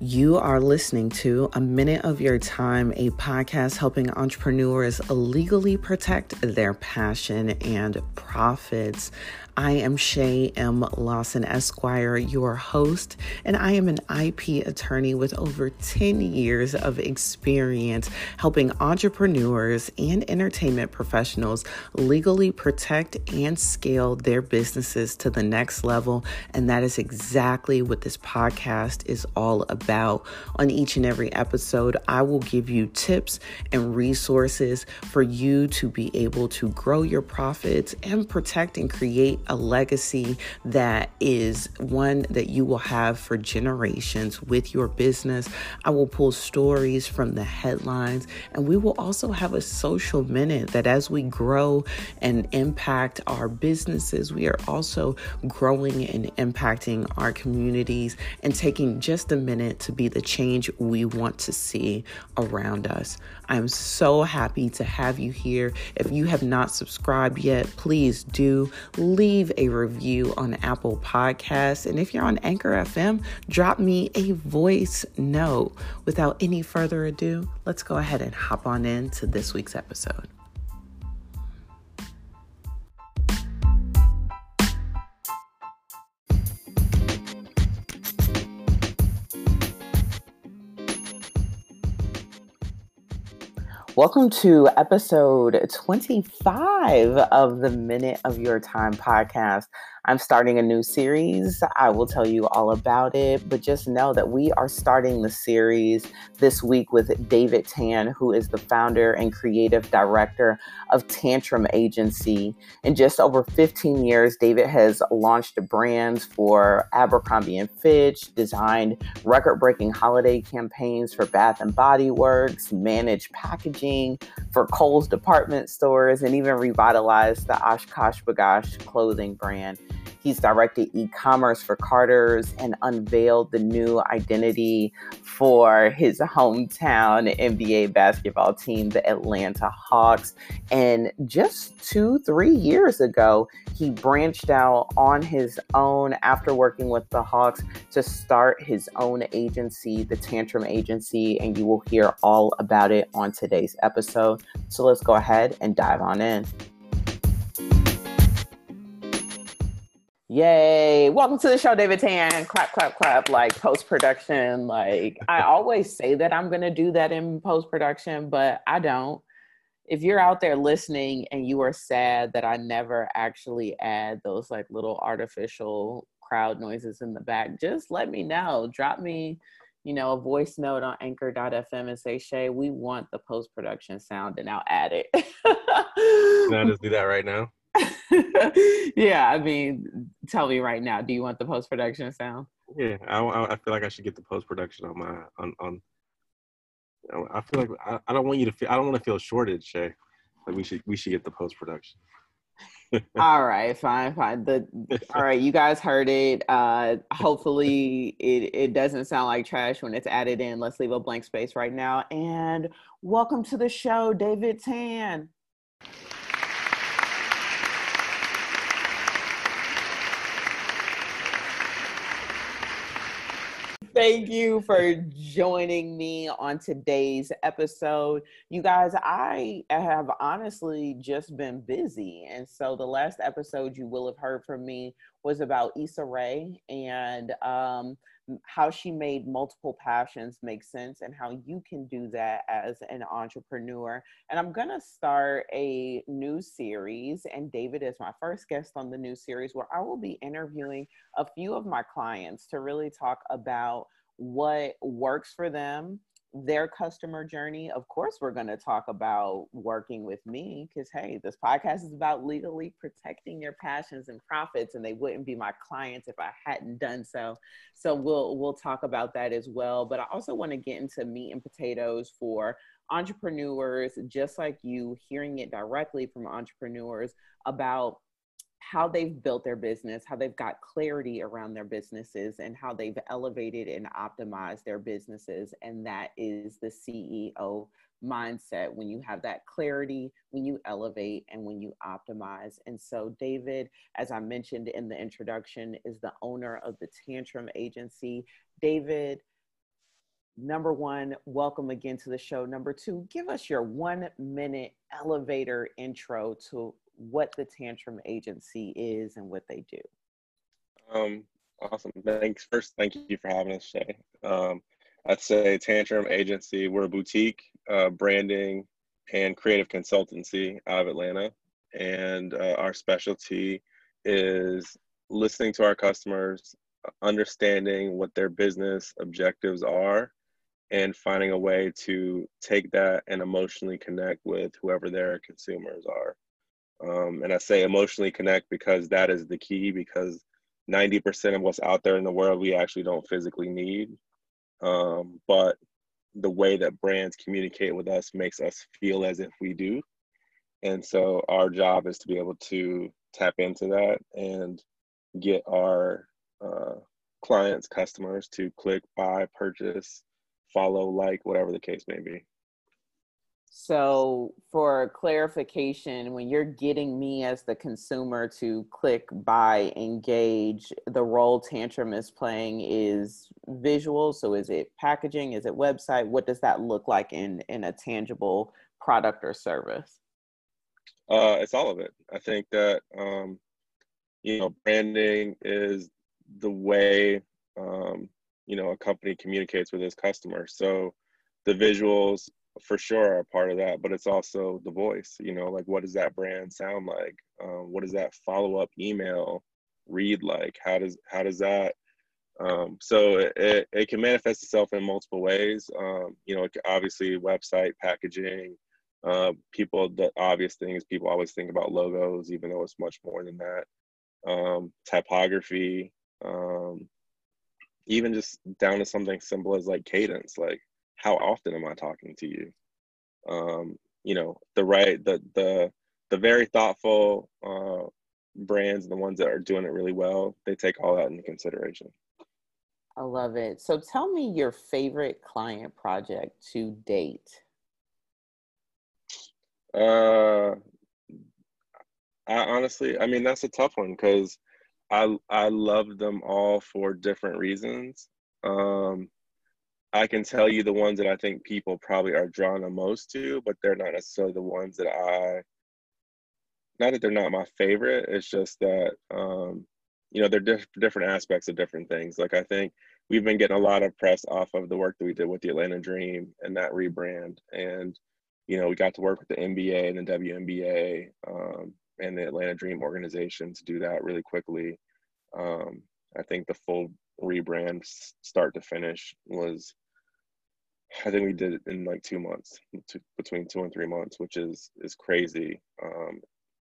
You are listening to A Minute of Your Time, a podcast helping entrepreneurs legally protect their passion and profits. I am Shay M. Lawson Esquire, your host, and I am an IP attorney with over 10 years of experience helping entrepreneurs and entertainment professionals legally protect and scale their businesses to the next level. And that is exactly what this podcast is all about. On each and every episode, I will give you tips and resources for you to be able to grow your profits and protect and create a legacy that is one that you will have for generations with your business. I will pull stories from the headlines, and we will also have a social minute that as we grow and impact our businesses, we are also growing and impacting our communities and taking just a minute to be the change we want to see around us. I'm so happy to have you here. If you have not subscribed yet, please do leave a review on Apple Podcasts. And if you're on Anchor FM, drop me a voice note. Without any further ado, let's go ahead and hop on into this week's episode. Welcome to episode 25 of the Minute of Your Time podcast. I'm starting a new series. I will tell you all about it, but just know that we are starting the series this week with David Tan, who is the founder and creative director of Tantrum Agency. In just over 15 years, David has launched brands for Abercrombie and Fitch, designed record-breaking holiday campaigns for Bath and Body Works, managed packaging for Kohl's department stores, and even revitalized the OshKosh B'gosh clothing brand. He's directed e commerce for Carter's and unveiled the new identity for his hometown NBA basketball team, the Atlanta Hawks. And just two, three years ago, he branched out on his own after working with the Hawks to start his own agency, the Tantrum Agency. And you will hear all about it on today's episode. So let's go ahead and dive on in. Yay. Welcome to the show, David Tan. Clap, clap, clap, like post production. Like, I always say that I'm going to do that in post production, but I don't. If you're out there listening and you are sad that I never actually add those like little artificial crowd noises in the back, just let me know. Drop me, you know, a voice note on anchor.fm and say, Shay, we want the post production sound, and I'll add it. Can I just do that right now? yeah, I mean, tell me right now. Do you want the post production sound? Yeah, I, I feel like I should get the post production on my on on. I feel like I, I don't want you to feel. I don't want to feel shorted, Shay. Like we should we should get the post production. all right, fine, fine. The all right, you guys heard it. Uh hopefully it, it doesn't sound like trash when it's added in. Let's leave a blank space right now. And welcome to the show, David Tan. Thank you for joining me on today's episode. You guys, I have honestly just been busy. And so the last episode you will have heard from me was about Issa Rae and um, how she made multiple passions make sense and how you can do that as an entrepreneur. And I'm going to start a new series, and David is my first guest on the new series where I will be interviewing a few of my clients to really talk about what works for them their customer journey. Of course, we're going to talk about working with me because, hey, this podcast is about legally protecting your passions and profits, and they wouldn't be my clients if I hadn't done so. So we'll we'll talk about that as well. But I also want to get into meat and potatoes for entrepreneurs just like you, hearing it directly from entrepreneurs about how they've built their business, how they've got clarity around their businesses, and how they've elevated and optimized their businesses. And that is the CEO mindset when you have that clarity, when you elevate, and when you optimize. And so, David, as I mentioned in the introduction, is the owner of the Tantrum Agency. David, number one, welcome again to the show. Number two, give us your one minute elevator intro to what the Tantrum Agency is and what they do. Um, awesome. Thanks. First, thank you for having us, Shay. Um, I'd say Tantrum Agency, we're a boutique uh, branding and creative consultancy out of Atlanta. And uh, our specialty is listening to our customers, understanding what their business objectives are, and finding a way to take that and emotionally connect with whoever their consumers are. Um, and I say emotionally connect because that is the key because 90% of what's out there in the world we actually don't physically need. Um, but the way that brands communicate with us makes us feel as if we do. And so our job is to be able to tap into that and get our uh, clients, customers to click, buy, purchase, follow, like, whatever the case may be. So, for clarification, when you're getting me as the consumer to click, buy, engage, the role Tantrum is playing is visual. So, is it packaging? Is it website? What does that look like in in a tangible product or service? Uh, it's all of it. I think that um, you know, branding is the way um, you know a company communicates with its customers. So, the visuals for sure are a part of that, but it's also the voice. You know, like what does that brand sound like? Um, what does that follow up email read like? How does how does that? Um, so it, it can manifest itself in multiple ways. Um, you know, obviously website packaging. Uh, people, the obvious things people always think about logos, even though it's much more than that. Um, typography, um, even just down to something simple as like cadence, like how often am I talking to you? Um, you know, the right, the the the very thoughtful uh, brands, the ones that are doing it really well, they take all that into consideration. I love it. So tell me your favorite client project to date. Uh, I honestly, I mean, that's a tough one because I I love them all for different reasons. Um, I can tell you the ones that I think people probably are drawn the most to, but they're not necessarily the ones that I. Not that they're not my favorite. It's just that um, you know they're diff- different aspects of different things. Like I think we've been getting a lot of press off of the work that we did with the Atlanta Dream and that rebrand, and you know we got to work with the NBA and the WNBA um, and the Atlanta Dream organization to do that really quickly. Um, I think the full rebrand start to finish was I think we did it in like two months, two, between two and three months, which is is crazy. Um,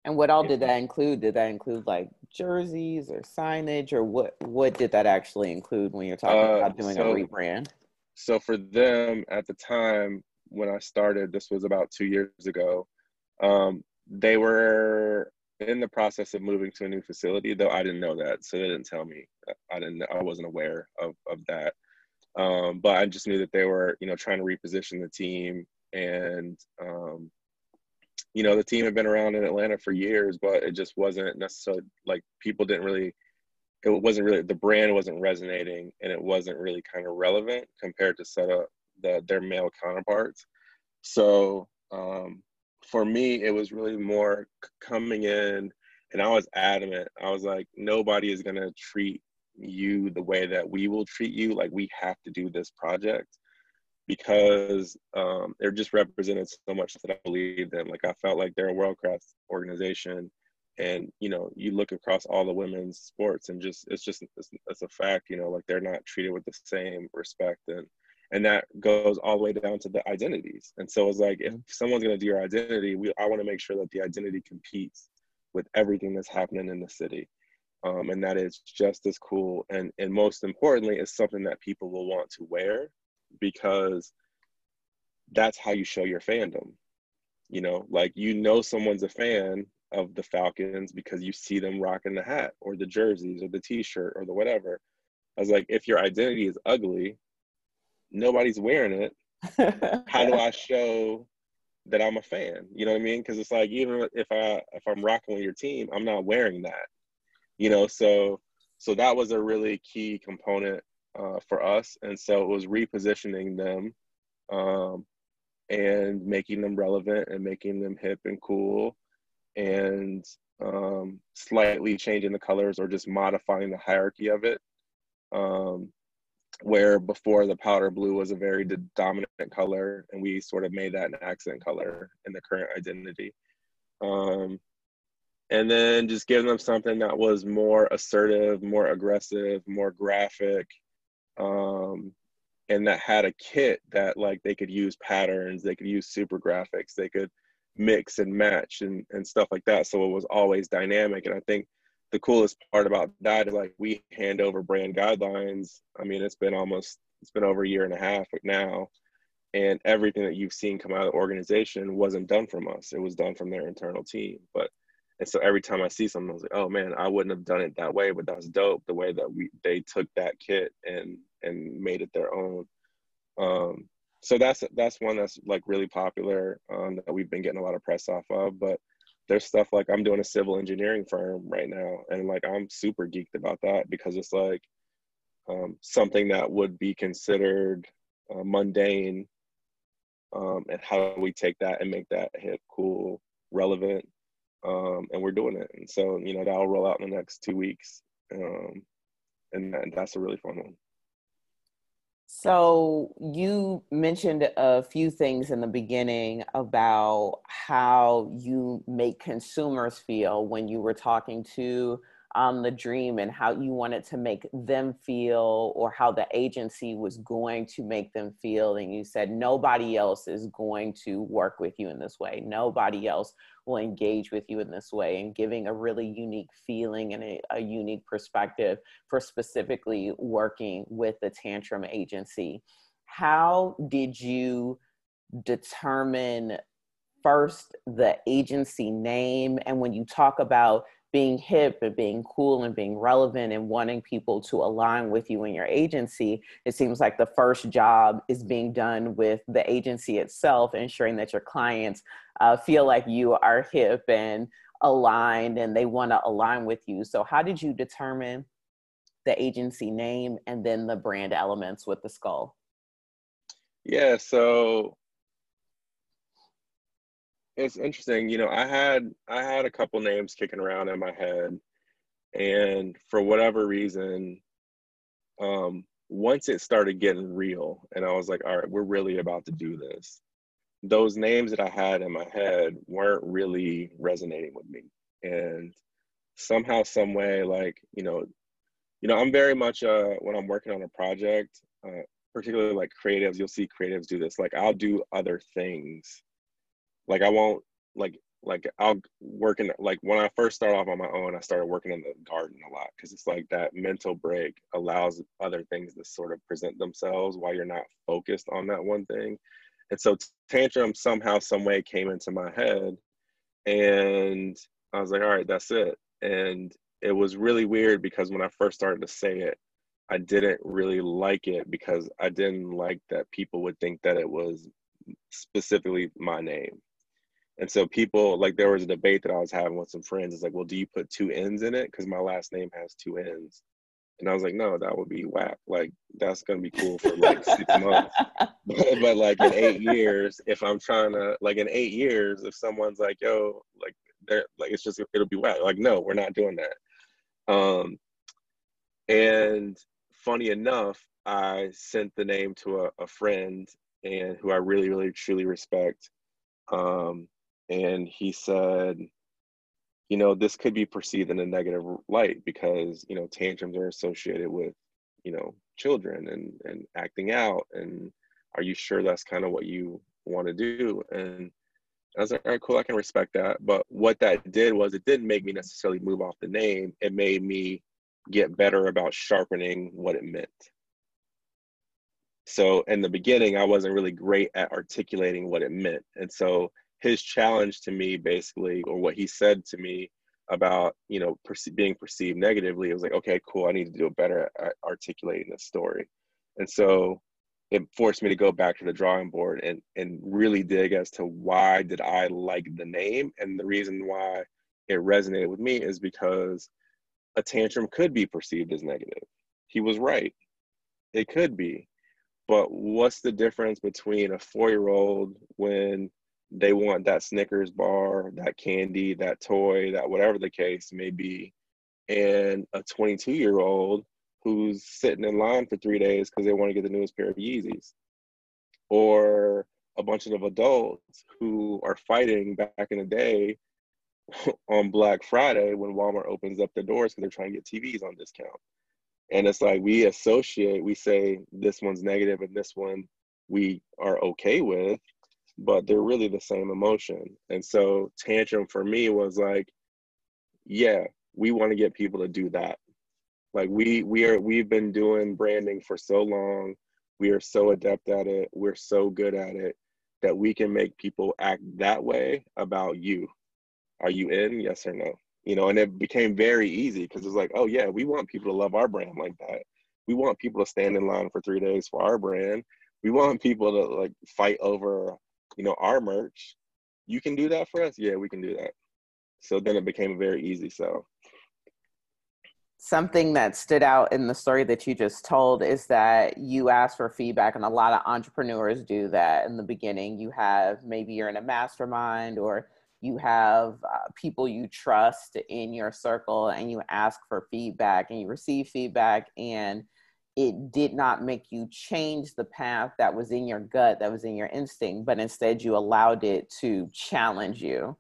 and what all did that include? Did that include like jerseys or signage, or what? What did that actually include when you're talking uh, about doing so, a rebrand? So for them at the time when I started, this was about two years ago. Um, they were in the process of moving to a new facility, though I didn't know that, so they didn't tell me. I didn't. I wasn't aware of of that. Um, but I just knew that they were, you know, trying to reposition the team, and um, you know, the team had been around in Atlanta for years, but it just wasn't necessarily like people didn't really. It wasn't really the brand wasn't resonating, and it wasn't really kind of relevant compared to set up the their male counterparts. So um, for me, it was really more coming in, and I was adamant. I was like, nobody is gonna treat you the way that we will treat you. Like we have to do this project because um, it just represented so much that I believed in. Like I felt like they're a world class organization, and you know, you look across all the women's sports, and just it's just it's, it's a fact. You know, like they're not treated with the same respect and and that goes all the way down to the identities. And so it's like if someone's going to do your identity, we I want to make sure that the identity competes with everything that's happening in the city, um, and that is just as cool. And and most importantly, is something that people will want to wear because that's how you show your fandom. You know, like you know someone's a fan of the Falcons because you see them rocking the hat or the jerseys or the T-shirt or the whatever. I was like, if your identity is ugly, nobody's wearing it. How do I show that I'm a fan? You know what I mean? Because it's like even if I if I'm rocking with your team, I'm not wearing that. You know, so so that was a really key component uh, for us, and so it was repositioning them um, and making them relevant and making them hip and cool, and um, slightly changing the colors or just modifying the hierarchy of it. Um, where before the powder blue was a very dominant color, and we sort of made that an accent color in the current identity. Um, and then just giving them something that was more assertive, more aggressive, more graphic, um, and that had a kit that like they could use patterns, they could use super graphics, they could mix and match and, and stuff like that. So it was always dynamic. And I think the coolest part about that is like we hand over brand guidelines. I mean, it's been almost it's been over a year and a half now. And everything that you've seen come out of the organization wasn't done from us. It was done from their internal team. But and so every time I see something, I was like, oh man, I wouldn't have done it that way, but that's dope. The way that we they took that kit and and made it their own. Um, so that's that's one that's like really popular um, that we've been getting a lot of press off of. But there's stuff like I'm doing a civil engineering firm right now, and like I'm super geeked about that because it's like um, something that would be considered uh, mundane, um, and how we take that and make that hip, cool, relevant, um, and we're doing it. And so, you know, that'll roll out in the next two weeks, um, and, and that's a really fun one. So you mentioned a few things in the beginning about how you make consumers feel when you were talking to um, the dream and how you wanted to make them feel or how the agency was going to make them feel. And you said nobody else is going to work with you in this way. Nobody else will engage with you in this way and giving a really unique feeling and a, a unique perspective for specifically working with the tantrum agency. How did you determine first the agency name and when you talk about being hip and being cool and being relevant and wanting people to align with you and your agency, it seems like the first job is being done with the agency itself, ensuring that your clients uh, feel like you are hip and aligned and they want to align with you. So, how did you determine the agency name and then the brand elements with the skull? Yeah, so it's interesting. You know, I had I had a couple names kicking around in my head, and for whatever reason, um, once it started getting real, and I was like, all right, we're really about to do this. Those names that I had in my head weren't really resonating with me, and somehow, some way, like you know, you know, I'm very much uh, when I'm working on a project, uh, particularly like creatives. You'll see creatives do this. Like I'll do other things like I won't like like I'll work in like when I first started off on my own, I started working in the garden a lot because it's like that mental break allows other things to sort of present themselves while you're not focused on that one thing. And so tantrum somehow, some way came into my head, and I was like, all right, that's it. And it was really weird because when I first started to say it, I didn't really like it because I didn't like that people would think that it was specifically my name and so people like there was a debate that I was having with some friends. It's like, well, do you put two N's in it? Because my last name has two N's. And I was like, no, that would be whack. Like that's gonna be cool for like six months. But, but like in eight years, if I'm trying to like in eight years, if someone's like, yo, like they're like it's just it'll be whack. Like, no, we're not doing that. Um and funny enough, I sent the name to a, a friend and who I really, really truly respect. Um, and he said, you know, this could be perceived in a negative light because, you know, tantrums are associated with, you know, children and, and acting out. And are you sure that's kind of what you want to do? And I was like, all right, cool, I can respect that. But what that did was it didn't make me necessarily move off the name. It made me get better about sharpening what it meant. So in the beginning, I wasn't really great at articulating what it meant. And so his challenge to me basically or what he said to me about you know perce- being perceived negatively it was like okay cool i need to do a better at articulating this story. And so it forced me to go back to the drawing board and and really dig as to why did i like the name? And the reason why it resonated with me is because a tantrum could be perceived as negative. He was right. It could be. But what's the difference between a four year old when they want that Snickers bar, that candy, that toy, that whatever the case may be, and a 22 year old who's sitting in line for three days because they want to get the newest pair of Yeezys, or a bunch of adults who are fighting back in the day on Black Friday when Walmart opens up the doors because they're trying to get TVs on discount. And it's like we associate, we say this one's negative and this one we are okay with, but they're really the same emotion. And so tantrum for me was like, yeah, we want to get people to do that. Like we we are we've been doing branding for so long. We are so adept at it. We're so good at it that we can make people act that way about you. Are you in? Yes or no? You know, and it became very easy because it's like, oh yeah, we want people to love our brand like that. We want people to stand in line for three days for our brand. We want people to like fight over you know, our merch. You can do that for us? Yeah, we can do that. So then it became very easy. So something that stood out in the story that you just told is that you ask for feedback and a lot of entrepreneurs do that in the beginning you have maybe you're in a mastermind or you have uh, people you trust in your circle and you ask for feedback and you receive feedback and it did not make you change the path that was in your gut, that was in your instinct, but instead you allowed it to challenge you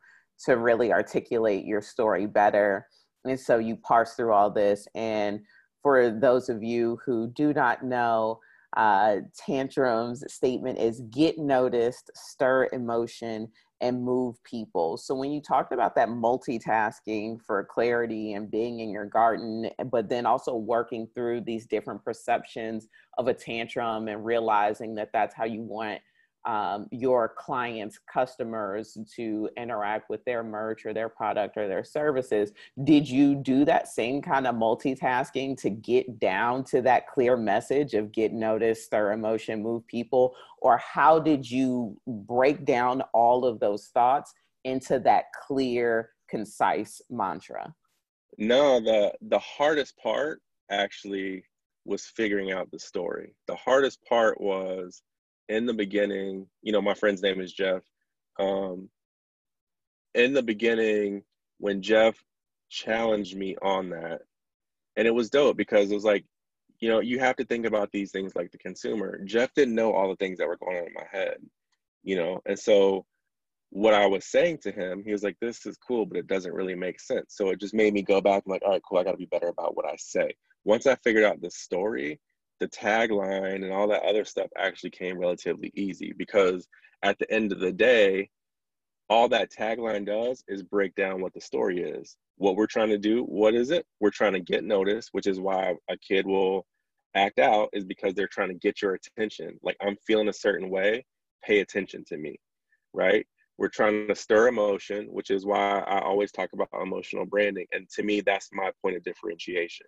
to really articulate your story better. And so you parse through all this. And for those of you who do not know, uh, tantrums statement is get noticed, stir emotion, and move people. So when you talked about that multitasking for clarity and being in your garden, but then also working through these different perceptions of a tantrum and realizing that that's how you want um, your clients, customers to interact with their merch or their product or their services. Did you do that same kind of multitasking to get down to that clear message of get noticed, stir emotion, move people? Or how did you break down all of those thoughts into that clear, concise mantra? No, the the hardest part actually was figuring out the story. The hardest part was in the beginning, you know, my friend's name is Jeff. Um, in the beginning, when Jeff challenged me on that, and it was dope because it was like, you know, you have to think about these things like the consumer. Jeff didn't know all the things that were going on in my head, you know, and so what I was saying to him, he was like, "This is cool, but it doesn't really make sense." So it just made me go back and like, "All right, cool. I got to be better about what I say." Once I figured out the story, the tagline and all that other stuff actually came relatively easy because at the end of the day, all that tagline does is break down what the story is. What we're trying to do, what is it? We're trying to get noticed, which is why a kid will act out, is because they're trying to get your attention. Like, I'm feeling a certain way, pay attention to me, right? We're trying to stir emotion, which is why I always talk about emotional branding. And to me, that's my point of differentiation.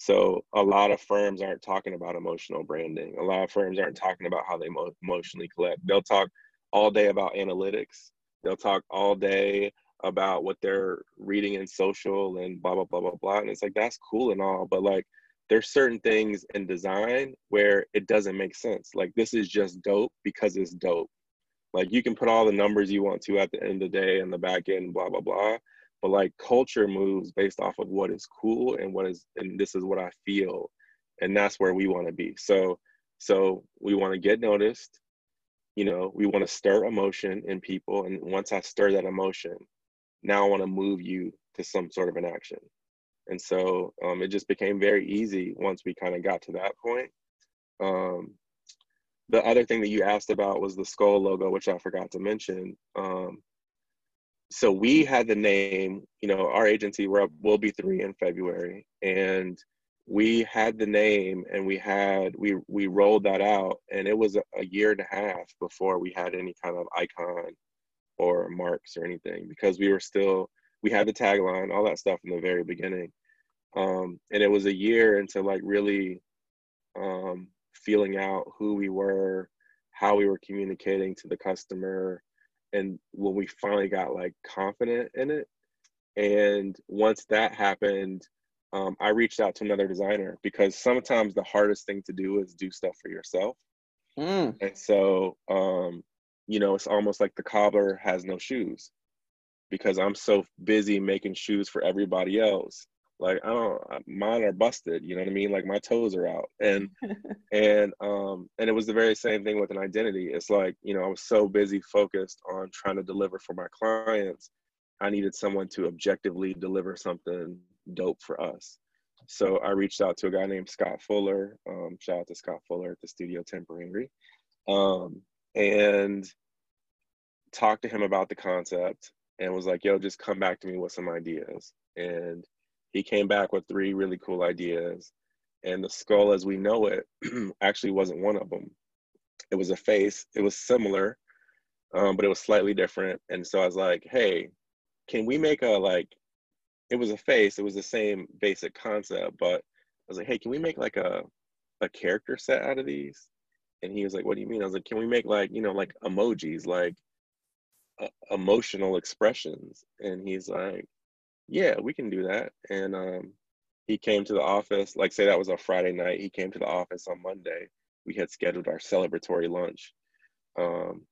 So a lot of firms aren't talking about emotional branding. A lot of firms aren't talking about how they mo- emotionally collect. They'll talk all day about analytics. They'll talk all day about what they're reading in social and blah blah blah blah blah. And it's like that's cool and all, but like there's certain things in design where it doesn't make sense. Like this is just dope because it's dope. Like you can put all the numbers you want to at the end of the day and the back end, blah blah blah but like culture moves based off of what is cool and what is and this is what i feel and that's where we want to be. So so we want to get noticed you know we want to stir emotion in people and once i stir that emotion now i want to move you to some sort of an action. And so um, it just became very easy once we kind of got to that point. Um, the other thing that you asked about was the skull logo which i forgot to mention. Um, so we had the name, you know, our agency, we're up, we'll be three in February. And we had the name and we had, we, we rolled that out and it was a, year and a half before we had any kind of icon or marks or anything because we were still, we had the tagline, all that stuff in the very beginning. Um, and it was a year into like really um, feeling out who we were, how we were communicating to the customer, and when we finally got like confident in it and once that happened um, I reached out to another designer because sometimes the hardest thing to do is do stuff for yourself. Mm. And so, um, you know, it's almost like the cobbler has no shoes because I'm so busy making shoes for everybody else. Like I don't, mine are busted. You know what I mean? Like my toes are out, and and um and it was the very same thing with an identity. It's like you know I was so busy focused on trying to deliver for my clients, I needed someone to objectively deliver something dope for us. So I reached out to a guy named Scott Fuller. Um, shout out to Scott Fuller at the Studio Temporary, um, and talked to him about the concept and was like, "Yo, just come back to me with some ideas." And he came back with three really cool ideas. And the skull, as we know it, actually wasn't one of them. It was a face. It was similar, um, but it was slightly different. And so I was like, "Hey, can we make a like it was a face it was the same basic concept but i was like hey can we make like a a character set out of these and he was like what do you mean i was like can we make like you know like emojis like uh, emotional expressions and he's like yeah we can do that. And um he came to the office like say that was a friday night he came to the office on monday. We had scheduled our celebratory lunch um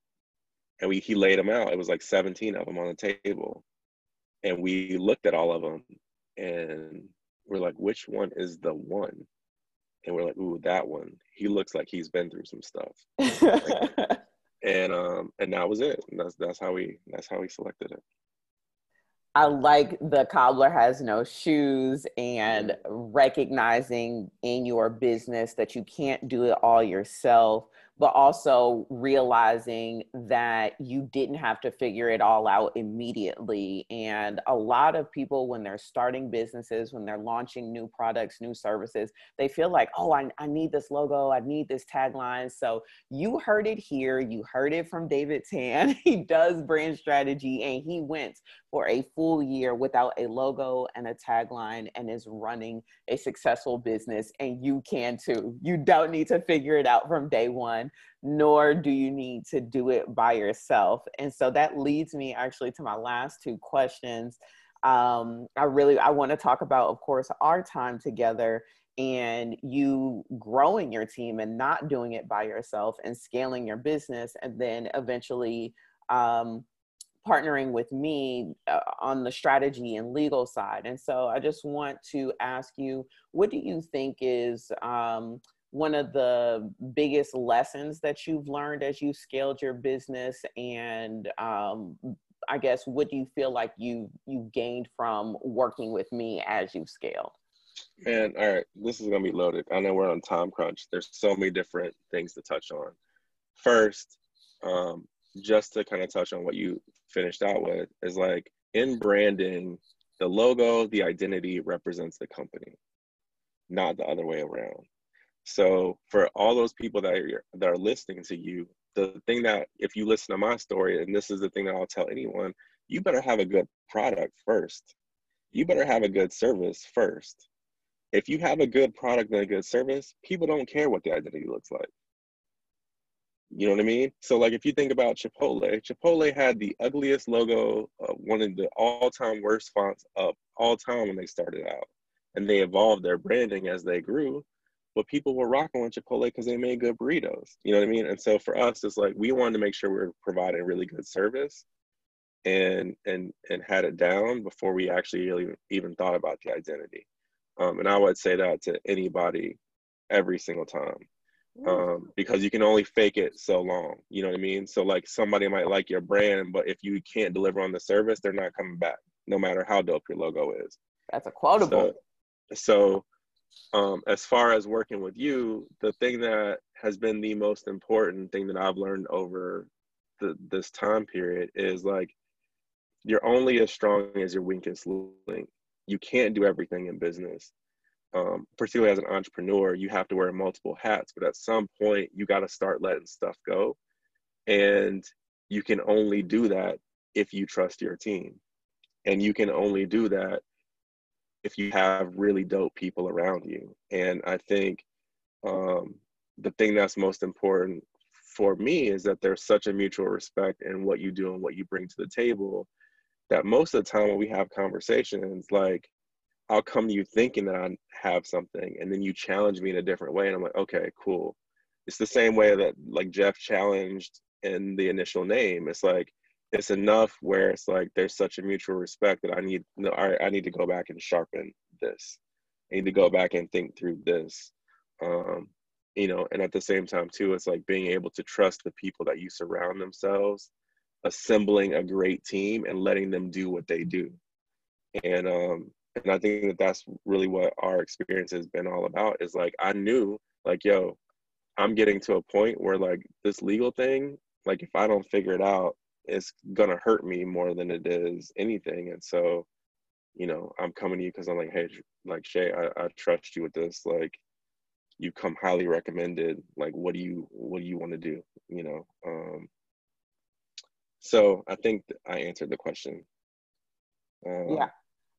and we he laid them out. It was like 17 of them on the table. And we looked at all of them and we're like which one is the one? And we're like ooh that one. He looks like he's been through some stuff. And um and that was it. And that's that's how we that's how we selected it I like the cobbler has no shoes and recognizing in your business that you can't do it all yourself but also realizing that you didn't have to figure it all out immediately. And a lot of people, when they're starting businesses, when they're launching new products, new services, they feel like, oh, I, I need this logo, I need this tagline. So you heard it here, you heard it from David Tan. he does brand strategy and he went for a full year without a logo and a tagline and is running a successful business. And you can too. You don't need to figure it out from day one nor do you need to do it by yourself. And so that leads me actually to my last two questions. Um, I really I want to talk about, of course, our time together and you growing your team and not doing it by yourself and scaling your business, and then eventually um, partnering with me uh, on the strategy and legal side. And so I just want to ask you, what do you think is um, one of the biggest lessons that you've learned as you scaled your business? And um, i guess what do you feel like you you gained from working with me as you scaled? Man all right this is to be loaded. I know we're on time crunch. There's so many different things to touch on. First um, just to kind of touch on what you finished out with is like in branding the logo the identity represents the company not the other way around so for all those people that are that are listening to you, the thing that if you listen to my story, and this is the thing that I'll tell anyone, you better have a good product first. You better have a good service first. If you have a good product and a good service, people don't care what the identity looks like. You know what I mean? So, like, if you think about Chipotle, Chipotle had the ugliest logo, uh, one of the all-time worst fonts of all time when they started out, and they evolved their branding as they grew but people were rocking with Chipotle because they made good burritos. You know what I mean? And so for us, it's like we wanted to make sure we are providing really good service and and and had it down before we actually really even thought about the identity. Um, and I would say that to anybody every single time. Um, because you can only fake it so long. You know what I mean? So like somebody might like your brand, but if you can't deliver on the service, they're not coming back, no matter how dope your logo is. That's a quotable. So, so um, as far as working with you, the thing that has been the most important thing that I've learned over the, this time period is like you're only as strong as your weakest link. You can't do everything in business. Um, particularly as an entrepreneur, you have to wear multiple hats, but at some point, you got to start letting stuff go. And you can only do that if you trust your team. And you can only do that if you have really dope people around you. And I think um, the thing that's most important for me is that there's such a mutual respect in what you do and what you bring to the table that most of the time when we have conversations, like I'll come to you thinking that I have something, and then you challenge me in a different way, and I'm like, okay, cool. It's the same way that like Jeff challenged in the initial name. It's like it's enough where it's like there's such a mutual respect that I need no, I, I need to go back and sharpen this. I need to go back and think through this. Um, you know, and at the same time too, it's like being able to trust the people that you surround themselves, assembling a great team and letting them do what they do. And um, and I think that that's really what our experience has been all about. Is like I knew, like, yo, I'm getting to a point where like this legal thing, like if I don't figure it out, it's gonna hurt me more than it is anything. And so, you know, I'm coming to you because I'm like, hey, like Shay, I, I trust you with this. Like, you come highly recommended. Like, what do you what do you want to do? You know. Um, so I think I answered the question. Um, yeah,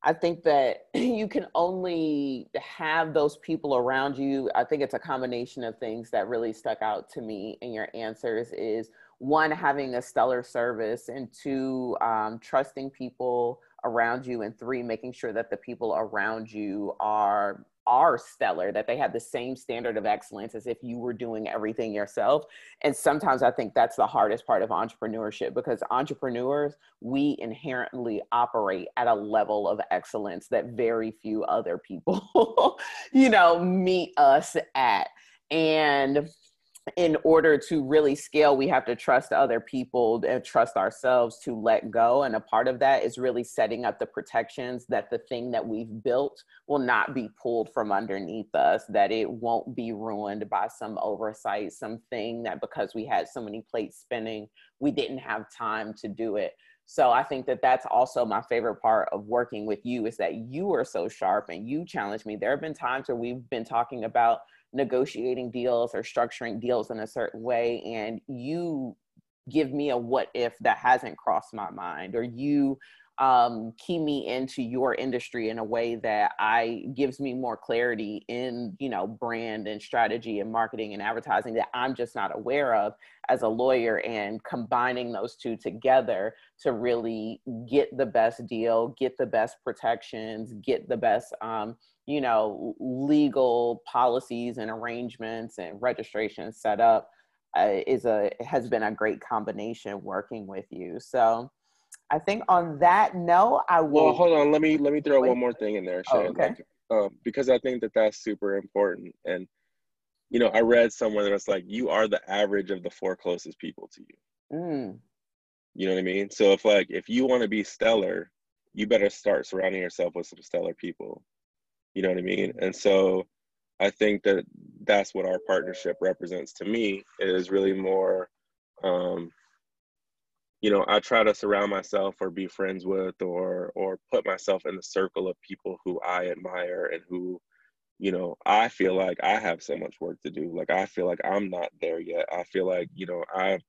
I think that you can only have those people around you. I think it's a combination of things that really stuck out to me in your answers is one, having a stellar service, and two, um, trusting people around you, and three, making sure that the people around you are are stellar, that they have the same standard of excellence as if you were doing everything yourself. And sometimes I think that's the hardest part of entrepreneurship because entrepreneurs, we inherently operate at a level of excellence that very few other people, you know, meet us at. And in order to really scale, we have to trust other people and trust ourselves to let go. And a part of that is really setting up the protections that the thing that we've built will not be pulled from underneath us, that it won't be ruined by some oversight, something that because we had so many plates spinning, we didn't have time to do it. So I think that that's also my favorite part of working with you is that you are so sharp and you challenge me. There have been times where we've been talking about negotiating deals or structuring deals in a certain way and you give me a what if that hasn't crossed my mind or you um, key me into your industry in a way that I gives me more clarity in you know brand and strategy and marketing and advertising that I'm just not aware of as a lawyer and combining those two together to really get the best deal, get the best protections, get the best um, you know legal policies and arrangements and registration set up uh, is a has been a great combination working with you. So I think on that note, I will. Well, hold on. Let me let me throw one more thing in there, Shay. Oh, okay. Like, um, because I think that that's super important. And you know, I read somewhere that it's like you are the average of the four closest people to you. Mm. You know what I mean? So if like if you want to be stellar, you better start surrounding yourself with some stellar people. You know what I mean? And so I think that that's what our partnership represents to me is really more um, you know i try to surround myself or be friends with or or put myself in the circle of people who i admire and who you know i feel like i have so much work to do. Like i feel like i'm not there yet. I feel like you know i'm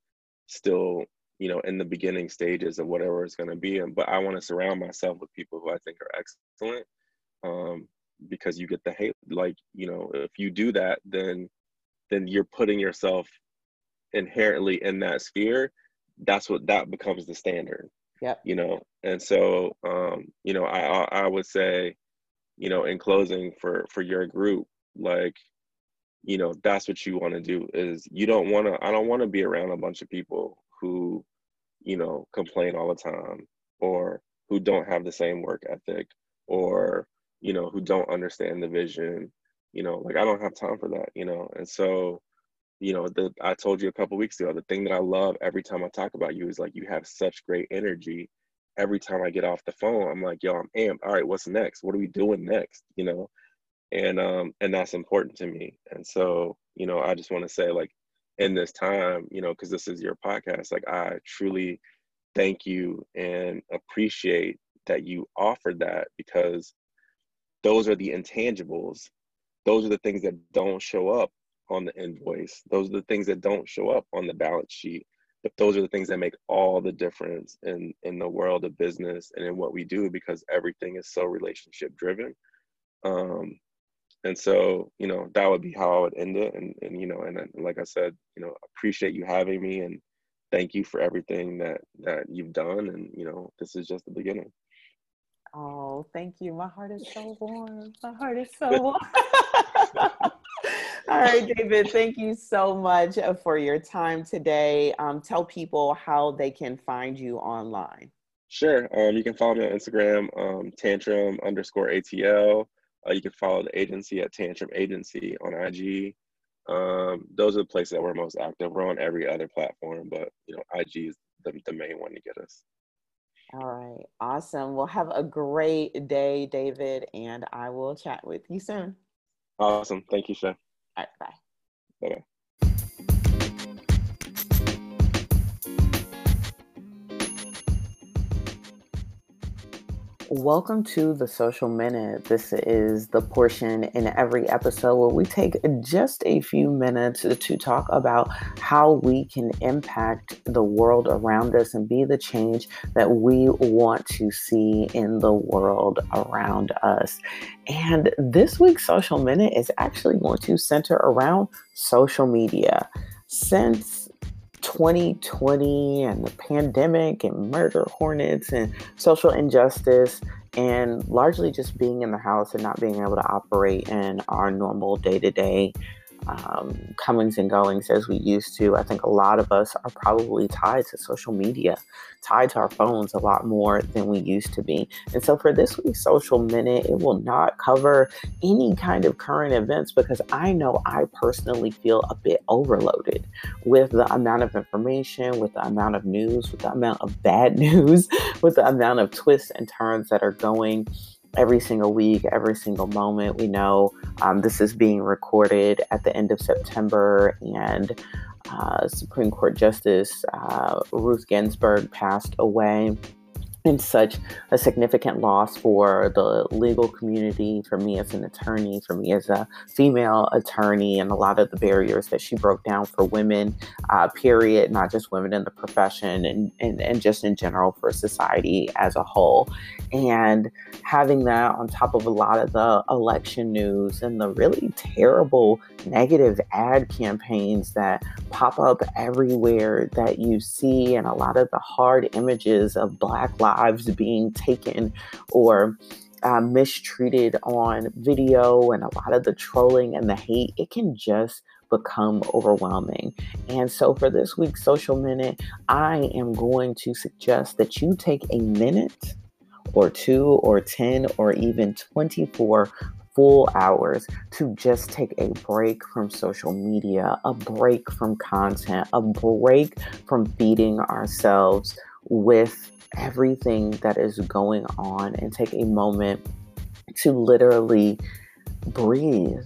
still you know in the beginning stages of whatever it's going to be. And but i want to surround myself with people who i think are excellent. Um because you get the hate like you know if you do that then then you're putting yourself inherently in that sphere that's what that becomes the standard. Yeah. You know, and so um, you know, I I would say, you know, in closing for for your group, like, you know, that's what you want to do is you don't want to I don't want to be around a bunch of people who, you know, complain all the time or who don't have the same work ethic or, you know, who don't understand the vision. You know, like I don't have time for that, you know. And so you know, the I told you a couple weeks ago, the thing that I love every time I talk about you is like you have such great energy. Every time I get off the phone, I'm like, yo, I'm amped. All right, what's next? What are we doing next? You know, and um and that's important to me. And so, you know, I just want to say like in this time, you know, because this is your podcast, like I truly thank you and appreciate that you offered that because those are the intangibles. Those are the things that don't show up on the invoice. Those are the things that don't show up on the balance sheet. But those are the things that make all the difference in in the world of business and in what we do because everything is so relationship driven. Um, and so, you know, that would be how I would end it. And and you know, and, and like I said, you know, appreciate you having me and thank you for everything that that you've done. And you know, this is just the beginning. Oh, thank you. My heart is so warm. My heart is so warm. All right, David, thank you so much uh, for your time today. Um, tell people how they can find you online. Sure. Um, you can follow me on Instagram, um, tantrum underscore ATL. Uh, you can follow the agency at Tantrum Agency on IG. Um, those are the places that we're most active. We're on every other platform, but you know, IG is the, the main one to get us. All right. Awesome. Well, have a great day, David, and I will chat with you soon. Awesome. Thank you, Shay. All right. Bye. Bye Welcome to the Social Minute. This is the portion in every episode where we take just a few minutes to talk about how we can impact the world around us and be the change that we want to see in the world around us. And this week's Social Minute is actually going to center around social media. Since 2020 and the pandemic and murder hornets and social injustice and largely just being in the house and not being able to operate in our normal day to day um, comings and goings as we used to. I think a lot of us are probably tied to social media, tied to our phones a lot more than we used to be. And so for this week's Social Minute, it will not cover any kind of current events because I know I personally feel a bit overloaded with the amount of information, with the amount of news, with the amount of bad news, with the amount of twists and turns that are going every single week, every single moment. We know um, this is being recorded at the end of September, and uh, Supreme Court Justice uh, Ruth Ginsburg passed away and such a significant loss for the legal community, for me as an attorney, for me as a female attorney, and a lot of the barriers that she broke down for women, uh, period, not just women in the profession, and, and, and just in general for society as a whole. And having that on top of a lot of the election news and the really terrible negative ad campaigns that pop up everywhere that you see, and a lot of the hard images of Black lives lives being taken or uh, mistreated on video and a lot of the trolling and the hate, it can just become overwhelming. And so, for this week's Social Minute, I am going to suggest that you take a minute or two or 10 or even 24 full hours to just take a break from social media, a break from content, a break from feeding ourselves with everything that is going on and take a moment to literally breathe,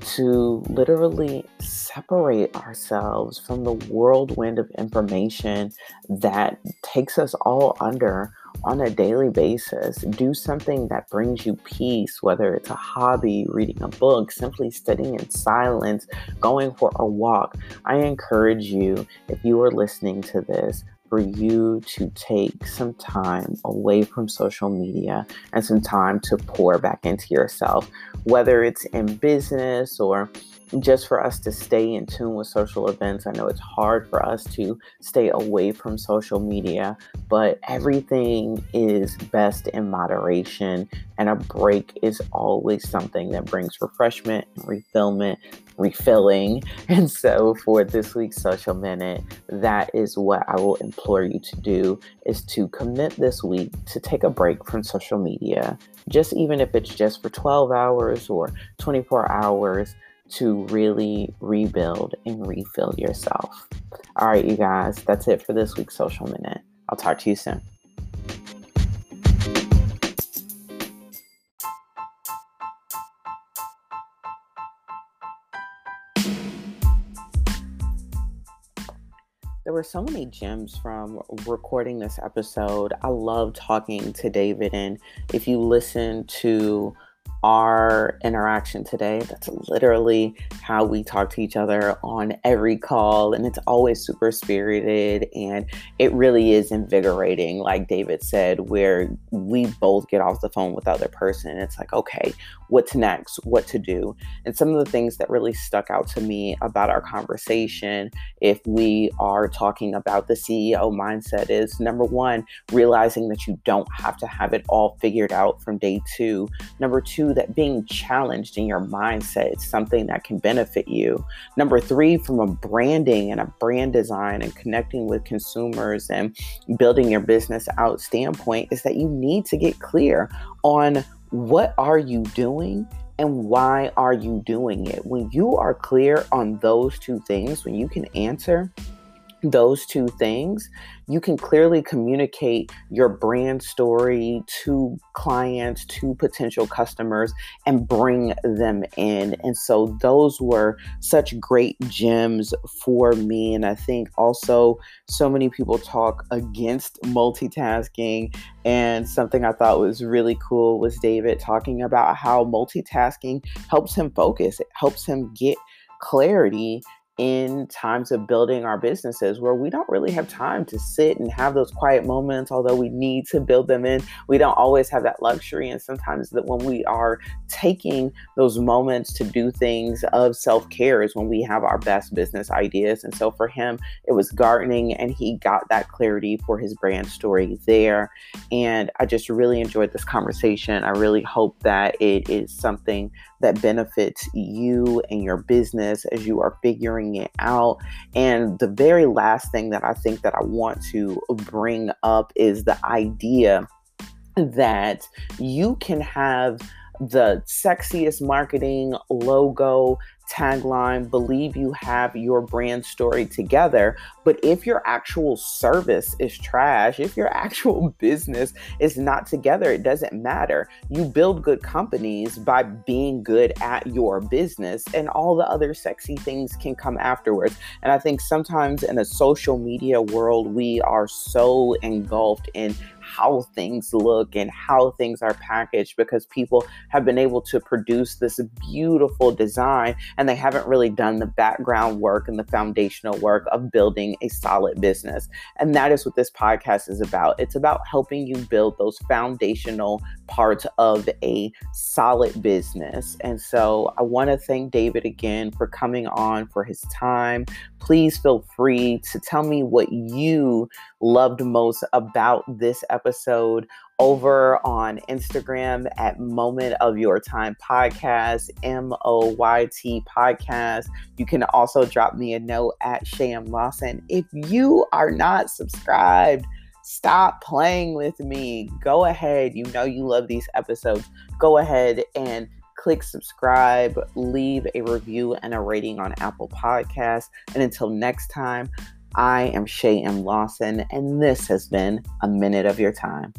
to literally separate ourselves from the whirlwind of information that takes us all under on a daily basis. Do something that brings you peace, whether it's a hobby, reading a book, simply sitting in silence, going for a walk. I encourage you, if you are listening to this, for you to take some time away from social media and some time to pour back into yourself, whether it's in business or just for us to stay in tune with social events. I know it's hard for us to stay away from social media, but everything is best in moderation, and a break is always something that brings refreshment and refillment, refilling. And so, for this week's social minute, that is what I will implore you to do: is to commit this week to take a break from social media, just even if it's just for 12 hours or 24 hours to really rebuild and refill yourself. All right, you guys, that's it for this week's Social Minute. I'll talk to you soon. There were so many gems from recording this episode. I love talking to David, and if you listen to our interaction today. That's literally how we talk to each other on every call, and it's always super spirited and it really is invigorating, like David said, where we both get off the phone with the other person. It's like, okay, what's next? What to do? And some of the things that really stuck out to me about our conversation, if we are talking about the CEO mindset, is number one, realizing that you don't have to have it all figured out from day two. Number that being challenged in your mindset is something that can benefit you. Number three, from a branding and a brand design and connecting with consumers and building your business out standpoint, is that you need to get clear on what are you doing and why are you doing it. When you are clear on those two things, when you can answer those two things, you can clearly communicate your brand story to clients, to potential customers, and bring them in. And so, those were such great gems for me. And I think also, so many people talk against multitasking. And something I thought was really cool was David talking about how multitasking helps him focus, it helps him get clarity in times of building our businesses where we don't really have time to sit and have those quiet moments although we need to build them in. We don't always have that luxury and sometimes that when we are taking those moments to do things of self-care is when we have our best business ideas. And so for him it was gardening and he got that clarity for his brand story there. And i just really enjoyed this conversation. I really hope that it is something that benefits you and your business as you are figuring it out. And the very last thing that I think that I want to bring up is the idea that you can have the sexiest marketing logo tagline, believe you have your brand story together. But if your actual service is trash, if your actual business is not together, it doesn't matter. You build good companies by being good at your business, and all the other sexy things can come afterwards. And I think sometimes in a social media world, we are so engulfed in how things look and how things are packaged because people have been able to produce this beautiful design and they haven't really done the background work and the foundational work of building a solid business. And that is what this podcast is about. It's about helping you build those foundational parts of a solid business. And so I want to thank David again for coming on for his time. Please feel free to tell me what you loved most about this episode over on Instagram at Moment of Your Time Podcast, M O Y T Podcast. You can also drop me a note at Shay M. Lawson. If you are not subscribed, stop playing with me. Go ahead. You know you love these episodes. Go ahead and click subscribe, leave a review and a rating on Apple Podcasts. And until next time, I am Shay M. Lawson, and this has been a minute of your time.